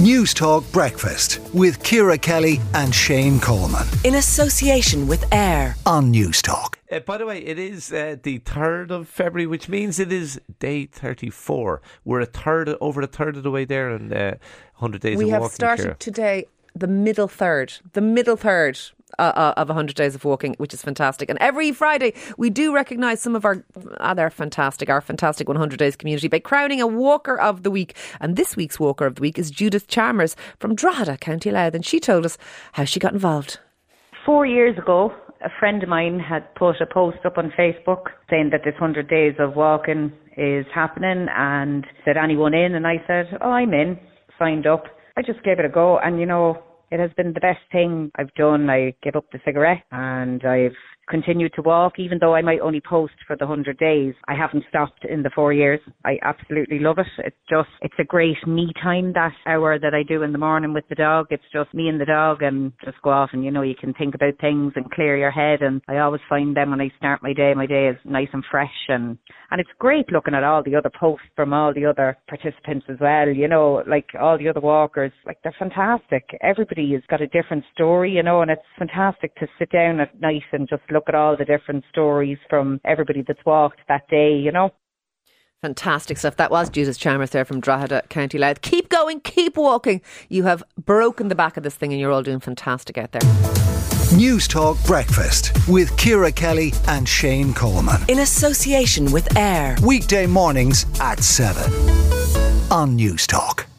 Newstalk Breakfast with Ciara Kelly and Shane Coleman. In association with AIR on Newstalk. Uh, by the way, it is uh, the 3rd of February, which means it is day 34. We're a third, over a third of the way there and uh, 100 days we of have started Ciara. today the middle third, the middle third uh, uh, of 100 days of walking, which is fantastic. And every Friday, we do recognise some of our, other they're fantastic, our fantastic 100 days community by crowning a Walker of the Week. And this week's Walker of the Week is Judith Chalmers from Drogheda, County Louth. And she told us how she got involved. Four years ago, a friend of mine had put a post up on Facebook saying that this 100 days of walking is happening and said anyone in and I said, oh, I'm in, signed up. I just gave it a go and you know, it has been the best thing I've done. I gave up the cigarette and I've continued to walk even though I might only post for the 100 days. I haven't stopped in the 4 years. I absolutely love it. It's just it's a great me time that hour that I do in the morning with the dog. It's just me and the dog and just go off and you know you can think about things and clear your head and I always find then when I start my day my day is nice and fresh and and it's great looking at all the other posts from all the other participants as well, you know, like all the other walkers, like they're fantastic. Everybody has got a different story, you know, and it's fantastic to sit down at night and just look at all the different stories from everybody that's walked that day, you know. Fantastic stuff. That was Judith Chalmers there from Drogheda, County Louth. Keep going, keep walking. You have broken the back of this thing and you're all doing fantastic out there. Newstalk Breakfast with Ciara Kelly and Shane Coleman. In association with AIR Weekday mornings at 7 on Newstalk.